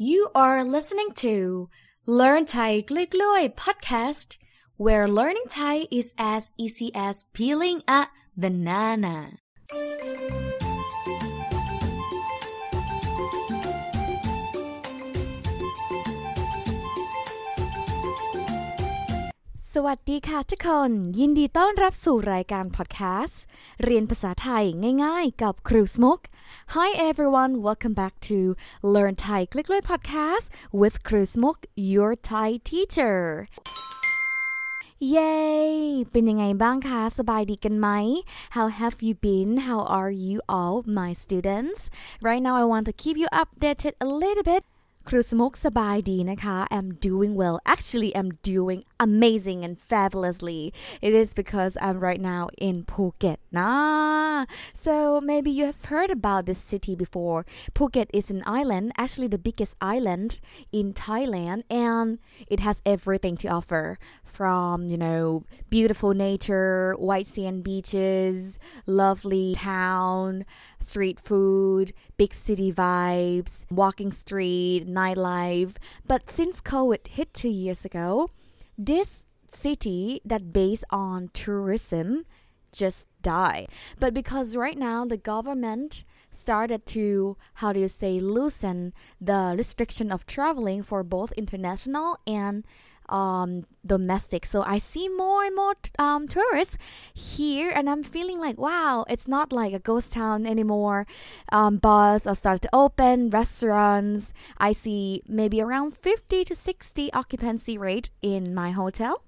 You are listening to Learn Thai Gloi Gloi podcast, where learning Thai is as easy as peeling a banana. สวัสดีค่ะทุกคน ยินดีต้อนรับสู่รายการพอดแคสต์เรียนภาษาไทยง่ายๆ กับครูสมุก Hi everyone welcome back to Learn Thai คลิกเลย podcast with ครูสมุก your Thai teacher เย้เป็นยังไงบ้างคะ สบายดีกันไหม How have you been How are you all my students Right now I want to keep you updated a little bit ครูสมุกสบายดีนะคะ I'm doing well actually I'm doing amazing and fabulously it is because I'm right now in Phuket นะ so maybe you have heard about this city before Phuket is an island actually the biggest island in Thailand and it has everything to offer from you know beautiful nature white sand beaches lovely town street food big city vibes walking street nightlife. But since COVID hit two years ago, this city that based on tourism just die. But because right now the government started to how do you say loosen the restriction of traveling for both international and um, domestic. So I see more and more um, tourists here, and I'm feeling like, wow, it's not like a ghost town anymore. Um, bars are started to open, restaurants. I see maybe around 50 to 60 occupancy rate in my hotel.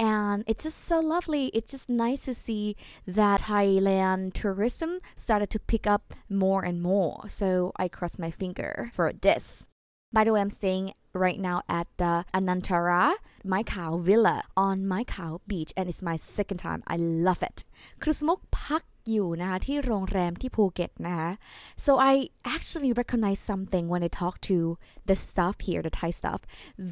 And it's just so lovely. It's just nice to see that Thailand tourism started to pick up more and more. So I cross my finger for this. By the way, I'm staying right now at the Anantara Mai Khao Villa on Mai Khao Beach and it's my second time. I love it. ครูสมุกพักอยู่นะคะที่โรงแรมที่ภูเก็ตนะคะ so I actually recognize something when I talk to the staff here the Thai staff.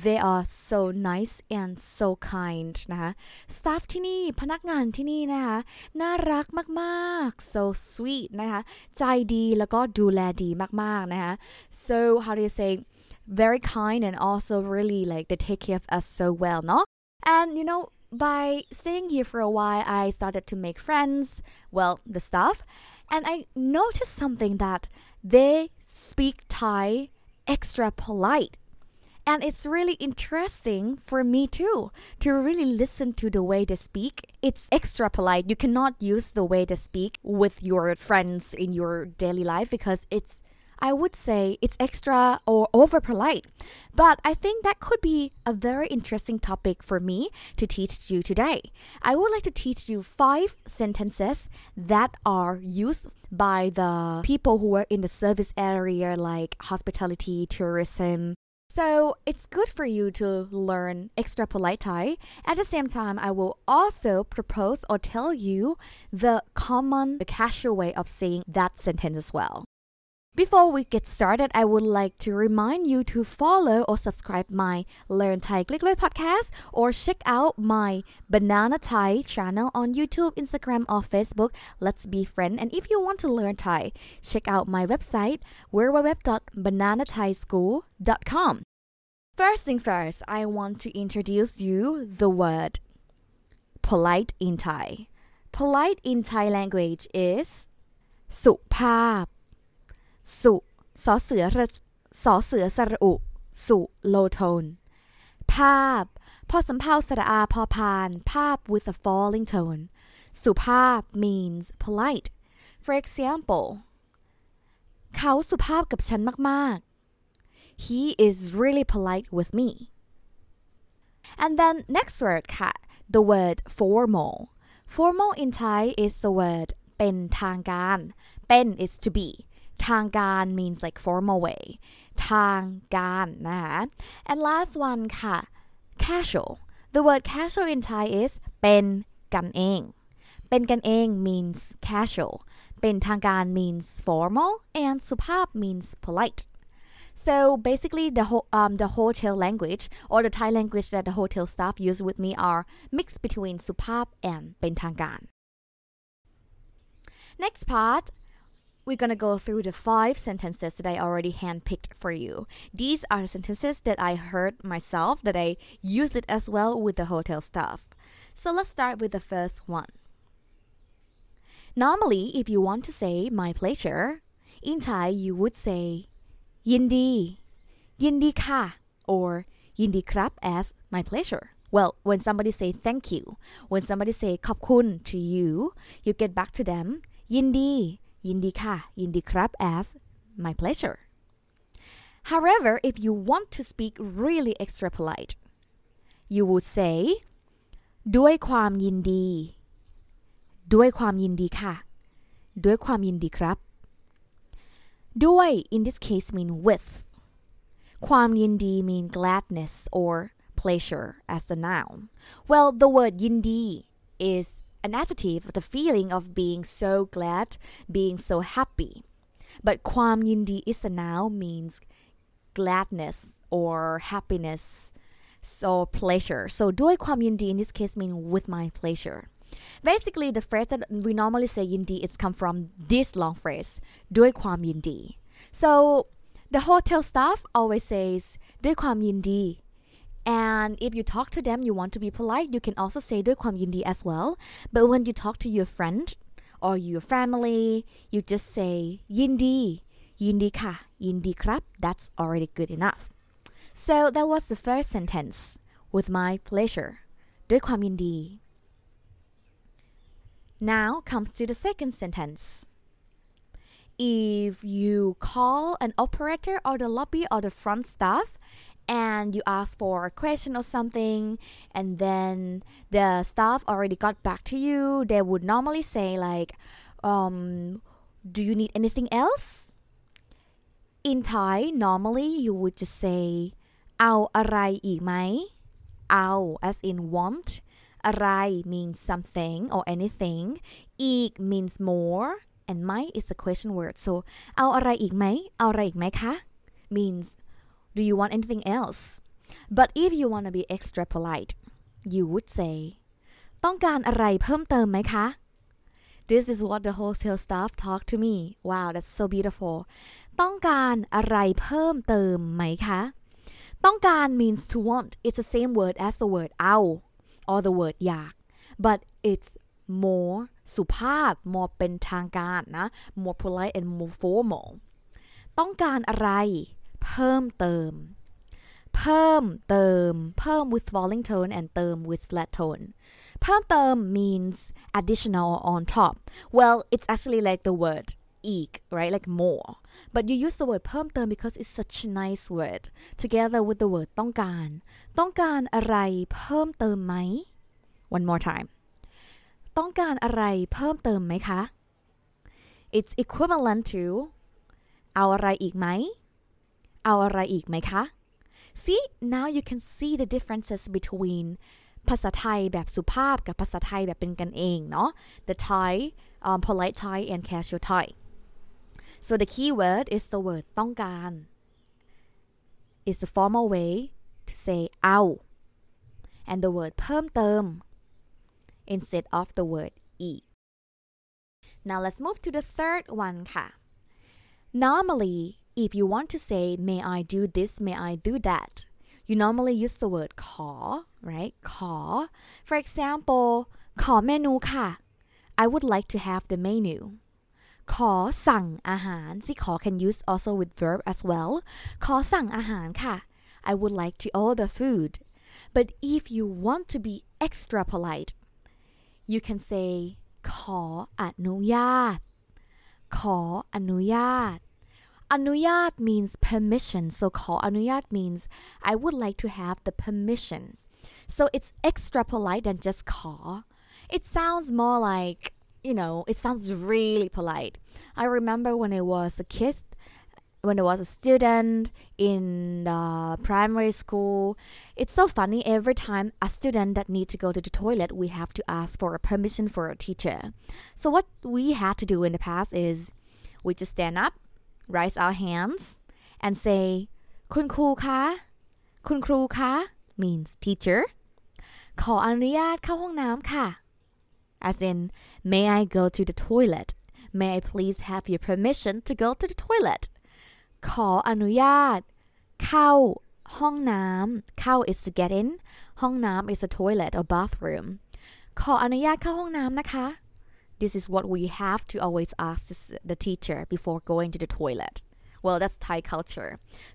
They are so nice and so kind นะคะ staff ที่นี่พนักงานที่นี่นะคะน่ารักมากๆ so sweet นะคะใจดีแล้วก็ดูแลดีมากๆนะคะ so how do you say? Very kind and also really like they take care of us so well, no? And you know, by staying here for a while, I started to make friends, well, the staff, and I noticed something that they speak Thai extra polite. And it's really interesting for me too to really listen to the way they speak. It's extra polite. You cannot use the way they speak with your friends in your daily life because it's I would say it's extra or over polite. But I think that could be a very interesting topic for me to teach you today. I would like to teach you five sentences that are used by the people who are in the service area like hospitality, tourism, so it's good for you to learn extra polite Thai. At the same time, I will also propose or tell you the common, the casual way of saying that sentence as well. Before we get started, I would like to remind you to follow or subscribe my Learn Thai Gloi Gloi podcast or check out my Banana Thai channel on YouTube, Instagram, or Facebook. Let's be friends. And if you want to learn Thai, check out my website www.bananathaischool.com. First thing first, I want to introduce you the word polite in Thai. Polite in Thai language is สุภาพ สุสอเสือสอเสือสระอุ สุโลโทน ภาพพอสำเพาสระอาพอพาน ภาพ with a falling tone สุภาพ means polite for example เขาสุภาพกับฉันมาก ๆ he is really polite with me and then next word ค่ะ the word formal formal in Thai is the word เป็นทางการ เป็น is to be ทางการ means like formal way ทางการนะคะ and last one ค่ะ casual the word casual in Thai is เป็นกันเอง เป็นกันเอง means casual เป็นทางการ means formal and สุภาพ means polite So basically, the whole um, the hotel language or the Thai language that the hotel staff use with me are mixed between supap and เป็นทางการ Next part we're gonna go through the five sentences that I already handpicked for you. These are the sentences that I heard myself, that I use it as well with the hotel staff. So let's start with the first one. Normally, if you want to say my pleasure, in Thai you would say ยินดี ยินดีค่ะ or ยินดีครับ as my pleasure. Well, when somebody say thank you, when somebody say ขอบคุณ to you, you get back to them ยินดี ยินดีค่ะ ยินดีครับ as my pleasure. However, if you want to speak really extra polite, you would say ด้วยความยินดี ด้วยความยินดีค่ะ ด้วยความยินดีครับ ด้วย in this case mean with ความยินดี mean gladness or pleasure as the noun well the word ยินดี is an adjective the feeling of being so glad, being so happy. But kwam yindi is a noun means gladness or happiness, so pleasure. So doi kwam yindi in this case means with my pleasure. Basically, the phrase that we normally say yindi it's come from this long phrase, doi kwam yindi. So the hotel staff always says doi kwam yindi and if you talk to them you want to be polite you can also say ด้วยความยินดี as well but when you talk to your friend or your family you just say ยินดียินดีค่ะยินดีครับ that's already good enough so that was the first sentence with my pleasure ด้วยความยินดี now comes to the second sentence. If you call an operator or the lobby or the front staff and you ask for a question or something and then the staff already got back to you they would normally say like um, do you need anything else? In thai normally you would just say ao arai mai. Ao as in want. Arai means something or anything. Ik means more and mai is a question word. So ao arai ik mai? Ao arai ik mai ka? means do you want anything else but if you want to be extra polite you would say ต้องการอะไรเพิ่มเติมไหมคะ This is what the hotel staff talk to me wow that's so beautiful ต้องการอะไรเพิ่มเติมไหมคะ ต้องการ means to want it's the same word as the word เอา or the word อยาก but it's more สุภาพ more เป็นทางการนะ more polite and more formal ต้องการอะไร เพิ่มเติม เพิ่มเติม เพิ่ม with falling tone and เติม with flat tone เพิ่มเติม means additional or on top well it's actually like the word อีก right like more but you use the word เพิ่มเติม because it's such a nice word together with the word ต้องการ ต้องการอะไรเพิ่มเติมไหม one more time ต้องการอะไรเพิ่มเติมไหมคะ it's equivalent to เอาอะไรอีกไหม เอาอะไรอีกไหมคะ see now you can see the differences between ภาษาไทยแบบสุภาพกับภาษาไทยแบบเป็นกันเองเนาะ the Thai um, polite Thai and casual Thai so the key word is the word ต้องการ is the formal way to say เอา and the word เพิ่มเติม instead of the word อีก now let's move to the third one ค่ะ normally if you want to say may I do this may I do that you normally use the word ขอ right ขอ for example ขอเมนูค่ะ I would like to have the menu ขอสั่งอาหาร see ขอ can use also with verb as well ขอสั่งอาหารค่ะ I would like to order food but if you want to be extra polite you can say ขออนุญาต ขออนุญาต Anuyat means permission. So called Anuyat means I would like to have the permission. So it's extra polite than just call. It sounds more like, you know, it sounds really polite. I remember when I was a kid, when I was a student in the primary school. It's so funny every time a student that need to go to the toilet, we have to ask for a permission for a teacher. So what we had to do in the past is we just stand up raise our hands and say คุณครูคะ คุณครูคะ means teacher ขออนุญาตเข้าห้องน้ำค่ะ as in may I go to the toilet may I please have your permission to go to the toilet ขออนุญาต เข้าห้องน้ำเข้า is to get in ห้องน้ำ is a toilet or bathroom ขออนุญาตเข้าห้องน้ำนะคะ this is what we have to always ask the teacher before going to the toilet well that's Thai culture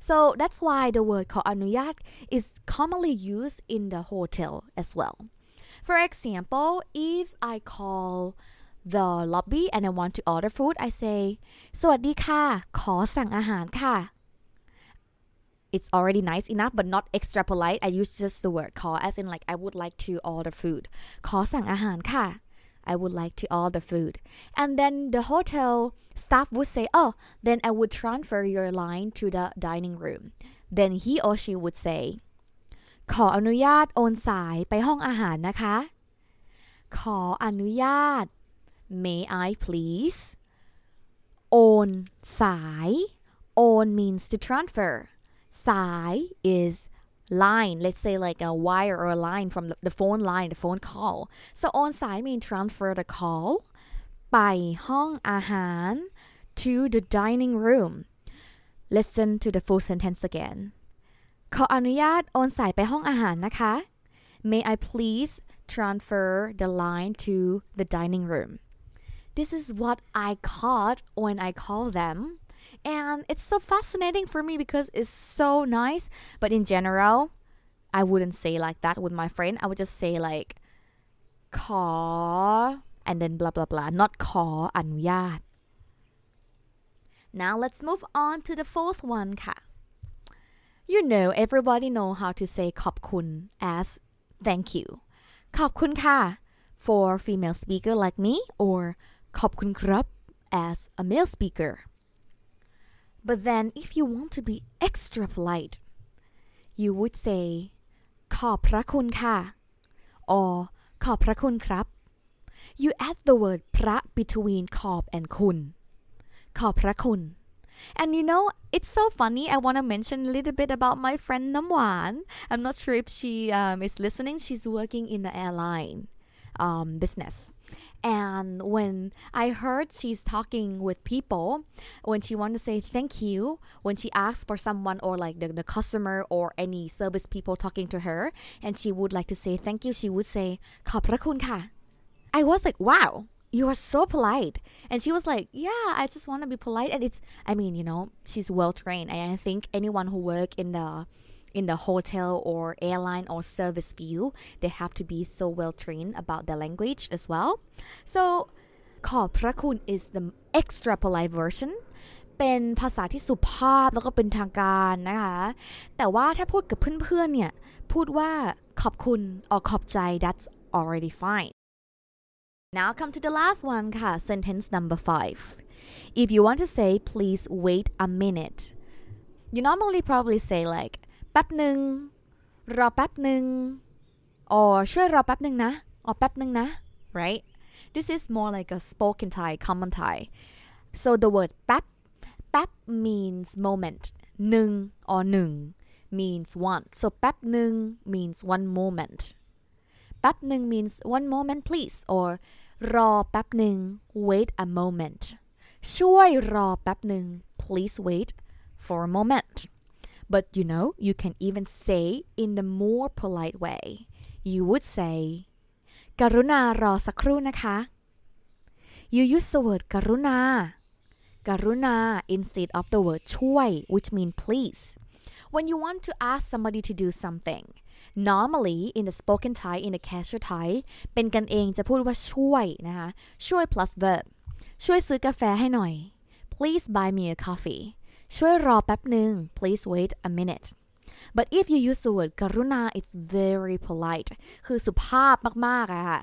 so that's why the word ขออนุญาต is commonly used in the hotel as well for example if I call the lobby and I want to order food I say สวัสดีค่ะ ขอสั่งอาหารค่ะ it's already nice enough but not extra polite I use just the word call as in like I would like to order food ขอสั่งอาหารค่ะ I would like to order food and then the hotel staff would say oh then I would transfer your line to the dining room then he or she would say ขออนุญาตโอนสายไปห้องอาหารนะคะ ขออนุญาต may I please โอนสาย own means to transfer สาย is line let's say like a wire or a line from the, the phone line the phone call so on สาย mean transfer the call ไปห้องอาหาร to the dining room listen to the full sentence again ขออนุญาตโอนสายไปห้องอาหารนะคะ may I please transfer the line to the dining room this is what I caught when I call them and it's so fascinating for me because it's so nice but in general I wouldn't say like that with my friend I would just say like ขอ and then blah blah blah not ขออนุญาต now let's move on to the fourth one ค่ะ you know everybody know how to say ขอบคุณ as thank you ขอบคุณค่ะ for female speaker like me or ขอบคุณครับ as a male speaker but then if you want to be extra polite you would say ขอบพระคุณค่ะ or ขอบพระคุณครับ you add the word พระ between ขอบ and คุณ ขอบพระคุณ and you know it's so funny I want to mention a little bit about my friend Namwan I'm not sure if she um, is listening she's working in the airline um, business and when I heard she's talking with people, when she want to say thank you, when she asks for someone or like the, the customer or any service people talking to her, and she would like to say thank you, she would say ขอบพระคุณค่ะ I was like, wow, you are so polite. And she was like, yeah, I just want to be polite. And it's, I mean, you know, she's well trained. And I think anyone who work in the in the hotel or airline or service field, they have to be so well trained about the language as well. So ขอบพระคุณ is the extra polite version เป็นภาษาที่สุภาพแล้วก็เป็นทางการนะคะ แต่ว่าถ้าพูดกับเพื่อนๆเนี่ย พูดว่าขอบคุณ or ขอบใจ that's already fine now come to the last one ค่ะ sentence number five if you want to say please wait a minute you normally probably say like แป๊บหนึ่งรอแป๊บหนึ่ง or ช่วยรอแป๊บหนึ่งนะอ๋อแป๊บหนึ่งนะ right this is more like a spoken Thai common Thai so the word แป๊บแป๊บ means moment หนึ่ง or หนึ่ง means one so แป๊บหนึ่ง means one moment แป๊บหนึ่ง means one moment please or รอแป๊บหนึ่ง wait a moment ช่วยรอแป๊บหนึ่ง please wait for a moment But you know you can even say in the more polite way you would say กรุณารอสักครู่นะคะ you use the word กรุณา กรุณา instead of the word ช่วย which mean please when you want to ask somebody to do something normally in the spoken Thai in the casual Thai เป็นกันเองจะพูดว่าช่วยนะคะ ช่วย plus verb ช่วยซื้อกาแฟให้หน่อย please buy me a coffee ช่วยรอแป๊บหนึ่ง please wait a minute but if you use the word กรุณา it's very polite คือสุภาพมากๆอะค่ะ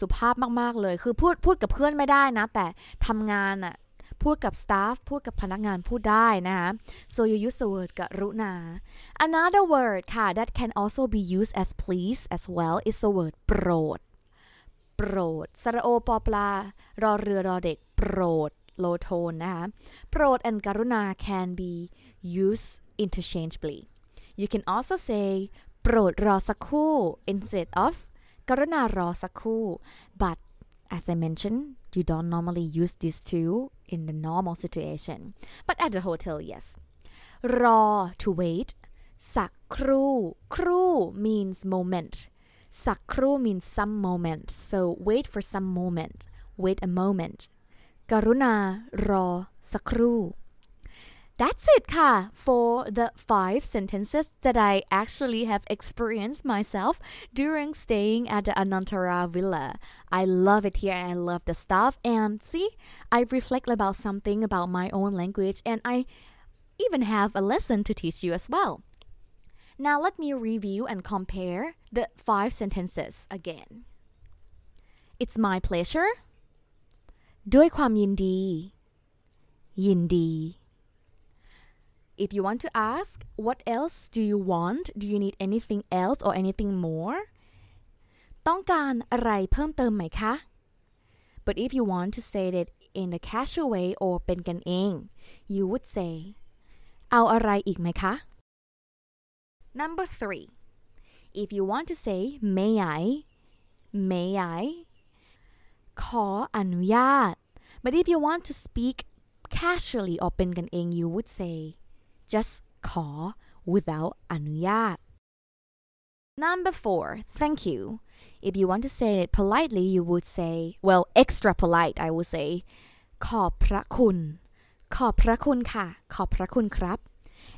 สุภาพมากๆเลย คือพูดพูดกับเพื่อนไม่ได้นะ แต่ทำงานอะพูดกับ staff พูดกับพนักงานพูดได้นะคะ so you use the word กรุณา another word ค่ะ that can also be used as please as well is the word โปรด โปรด สระโอปอปลา รอเรือรอเด็ก โปรด low tone นะคะ โปรด and กรุณา can be used interchangeably you can also say โปรดรอสักครู่ instead of กรุณารอสักครู่ but as I mentioned you don't normally use these two in the normal situation but at the hotel yes รอ to wait สักครู่ ครู่ means moment สักครู่ means some moment so wait for some moment wait a moment กรุณารอ สักครู่ That's it ค่ะ for the five sentences that I actually have experienced myself during staying at the Anantara Villa. I love it here and I love the stuff and see, I reflect about something about my own language and I even have a lesson to teach you as well. Now let me review and compare the five sentences again. It's my pleasure ด้วยความยินดี ยินดี If you want to ask what else do you want do you need anything else or anything more ต้องการอะไรเพิ่มเติมไหมคะ But if you want to say it in a casual way or เป็นกันเอง you would say เอาอะไรอีกไหมคะ Number three if you want to say may I may I ขออนุญาต but if you want to speak casually or เป็นกันเอง you would say just ขอ without อนุญาต Number four thank you if you want to say it politely you would say well extra polite I would say ขอบพระคุณ ขอบพระคุณค่ะ ขอบพระคุณครับ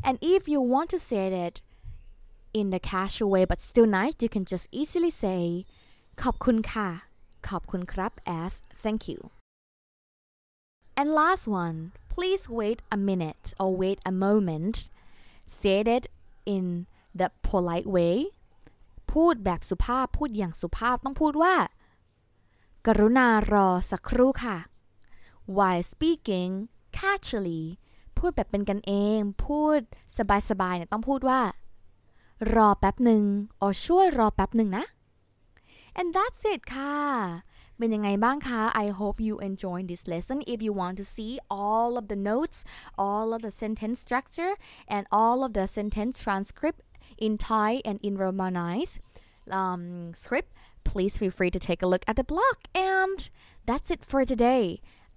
and if you want to say it in the casual way but still nice you can just easily say ขอบคุณค่ะ ขอบคุณครับ as thank you and last one please wait a minute or wait a moment say it in the polite way พูดแบบสุภาพพูดอย่างสุภาพต้องพูดว่า กรุณารอสักครู่ค่ะ while speaking casually พูดแบบเป็นกันเอง พูดสบายๆเนี่ยต้องพูดว่า รอแป๊บหนึ่ง or ช่วยรอแป๊บหนึ่งนะ and that's it ค่ะ เป็นยังไงบ้างคะ I hope you enjoyed this lesson if you want to see all of the notes all of the sentence structure and all of the sentence transcript in Thai and in Romanized um, script please feel free to take a look at the blog and that's it for today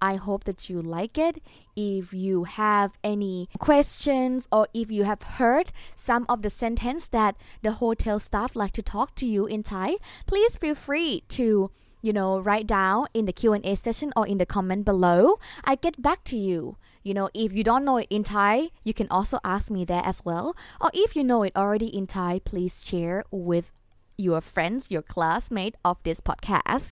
I hope that you like it. If you have any questions or if you have heard some of the sentence that the hotel staff like to talk to you in Thai, please feel free to you know write down in the Q&A session or in the comment below. I get back to you. You know, if you don't know it in Thai, you can also ask me there as well. Or if you know it already in Thai, please share with your friends, your classmate of this podcast.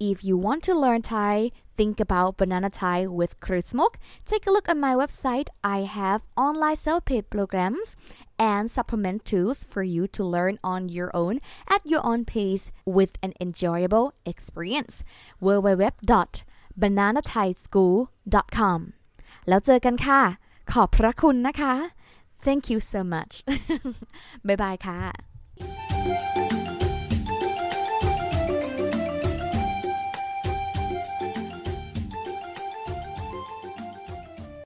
If you want to learn Thai, think about Banana Thai with Crude Smoke, take a look at my website. I have online self-pay programs and supplement tools for you to learn on your own at your own pace with an enjoyable experience. www.bananathaischool.com แล้วเจอกันค่ะ ขอบพระคุณนะคะ Thank you so much บ๊ายบายค่ะ